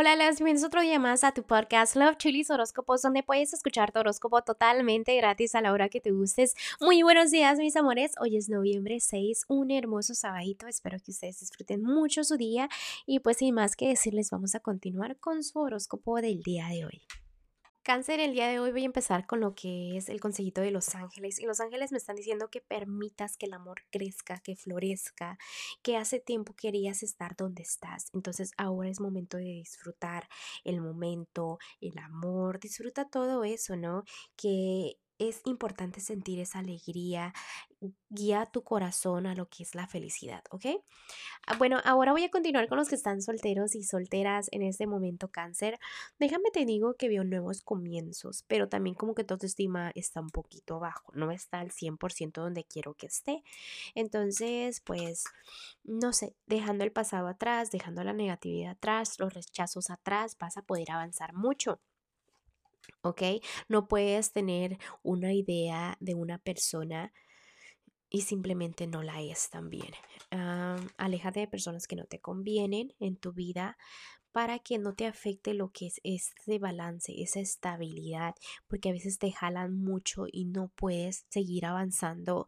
Hola, las bienvenidos otro día más a tu podcast Love Chilis Horóscopos, donde puedes escuchar tu horóscopo totalmente gratis a la hora que te gustes. Muy buenos días, mis amores. Hoy es noviembre 6, un hermoso sabadito. Espero que ustedes disfruten mucho su día. Y pues sin más que decirles, vamos a continuar con su horóscopo del día de hoy. Cáncer, el día de hoy voy a empezar con lo que es el consejito de los ángeles. Y los ángeles me están diciendo que permitas que el amor crezca, que florezca, que hace tiempo querías estar donde estás. Entonces ahora es momento de disfrutar el momento, el amor, disfruta todo eso, ¿no? Que es importante sentir esa alegría, guía tu corazón a lo que es la felicidad, ¿ok? Ah, bueno, ahora voy a continuar con los que están solteros y solteras en este momento cáncer. Déjame te digo que veo nuevos comienzos, pero también como que tu autoestima está un poquito bajo, no está al 100% donde quiero que esté. Entonces, pues, no sé, dejando el pasado atrás, dejando la negatividad atrás, los rechazos atrás, vas a poder avanzar mucho. ¿Ok? No puedes tener una idea de una persona y simplemente no la es también. aléjate de personas que no te convienen en tu vida para que no te afecte lo que es este balance, esa estabilidad, porque a veces te jalan mucho y no puedes seguir avanzando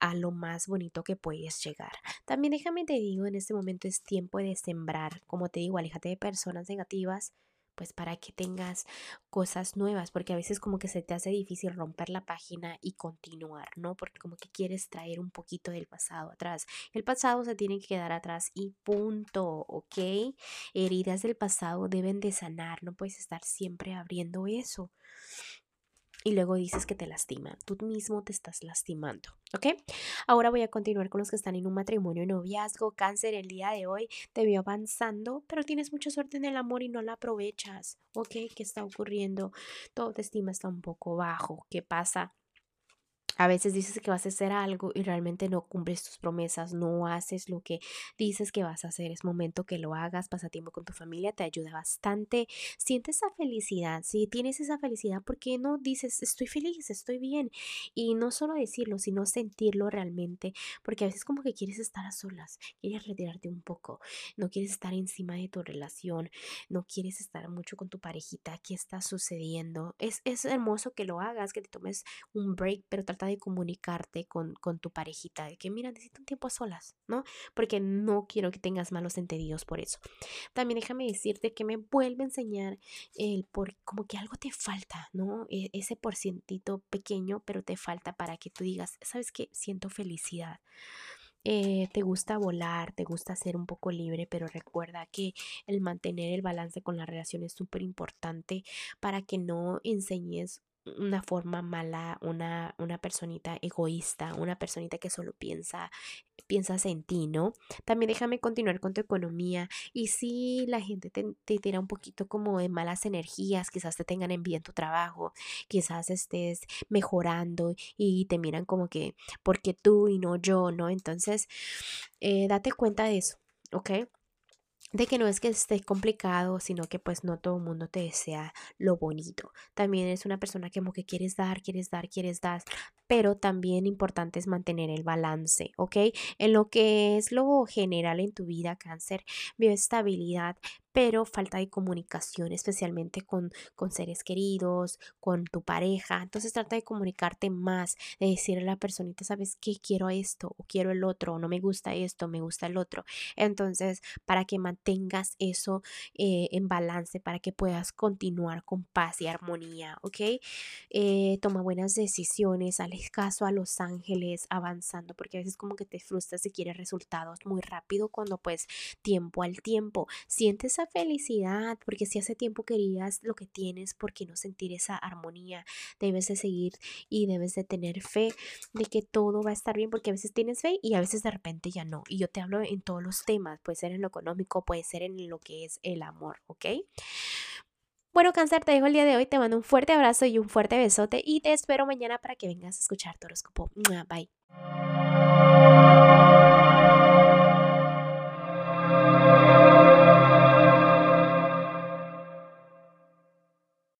a lo más bonito que puedes llegar. También déjame te digo, en este momento es tiempo de sembrar, como te digo, aléjate de personas negativas pues para que tengas cosas nuevas, porque a veces como que se te hace difícil romper la página y continuar, ¿no? Porque como que quieres traer un poquito del pasado atrás. El pasado se tiene que quedar atrás y punto, ¿ok? Heridas del pasado deben de sanar, no puedes estar siempre abriendo eso y luego dices que te lastima. Tú mismo te estás lastimando, ¿ok? Ahora voy a continuar con los que están en un matrimonio, noviazgo, cáncer. El día de hoy te veo avanzando, pero tienes mucha suerte en el amor y no la aprovechas, ¿ok? ¿Qué está ocurriendo? Tu autoestima está un poco bajo. ¿Qué pasa? A veces dices que vas a hacer algo y realmente no cumples tus promesas, no haces lo que dices que vas a hacer. Es momento que lo hagas, pasa tiempo con tu familia, te ayuda bastante. Sientes esa felicidad, si tienes esa felicidad, ¿por qué no dices estoy feliz, estoy bien? Y no solo decirlo, sino sentirlo realmente, porque a veces como que quieres estar a solas, quieres retirarte un poco, no quieres estar encima de tu relación, no quieres estar mucho con tu parejita, ¿qué está sucediendo? Es, es hermoso que lo hagas, que te tomes un break, pero trata de comunicarte con, con tu parejita, de que mira, necesito un tiempo a solas, ¿no? Porque no quiero que tengas malos entendidos por eso. También déjame decirte que me vuelve a enseñar el por, como que algo te falta, ¿no? E, ese porcientito pequeño, pero te falta para que tú digas, ¿sabes qué? Siento felicidad. Eh, te gusta volar, te gusta ser un poco libre, pero recuerda que el mantener el balance con la relación es súper importante para que no enseñes una forma mala, una, una personita egoísta, una personita que solo piensa, piensas en ti, ¿no? También déjame continuar con tu economía y si la gente te, te tira un poquito como de malas energías, quizás te tengan envidia en tu trabajo, quizás estés mejorando y te miran como que, porque tú y no yo, ¿no? Entonces, eh, date cuenta de eso, ¿ok? De que no es que esté complicado, sino que pues no todo el mundo te desea lo bonito. También es una persona que como que quieres dar, quieres dar, quieres dar, pero también importante es mantener el balance, ¿ok? En lo que es lo general en tu vida, cáncer, estabilidad pero falta de comunicación, especialmente con, con seres queridos, con tu pareja. Entonces trata de comunicarte más, de decirle a la personita, ¿sabes qué? Quiero esto o quiero el otro, o no me gusta esto, me gusta el otro. Entonces, para que mantengas eso eh, en balance, para que puedas continuar con paz y armonía, ¿ok? Eh, toma buenas decisiones, aleja caso a los ángeles avanzando, porque a veces como que te frustras y quieres resultados muy rápido cuando pues tiempo al tiempo. Sientes felicidad, porque si hace tiempo querías lo que tienes, ¿por qué no sentir esa armonía? Debes de seguir y debes de tener fe de que todo va a estar bien, porque a veces tienes fe y a veces de repente ya no. Y yo te hablo en todos los temas, puede ser en lo económico, puede ser en lo que es el amor, ¿ok? Bueno, cáncer, te dejo el día de hoy, te mando un fuerte abrazo y un fuerte besote y te espero mañana para que vengas a escuchar tu horóscopo. Bye.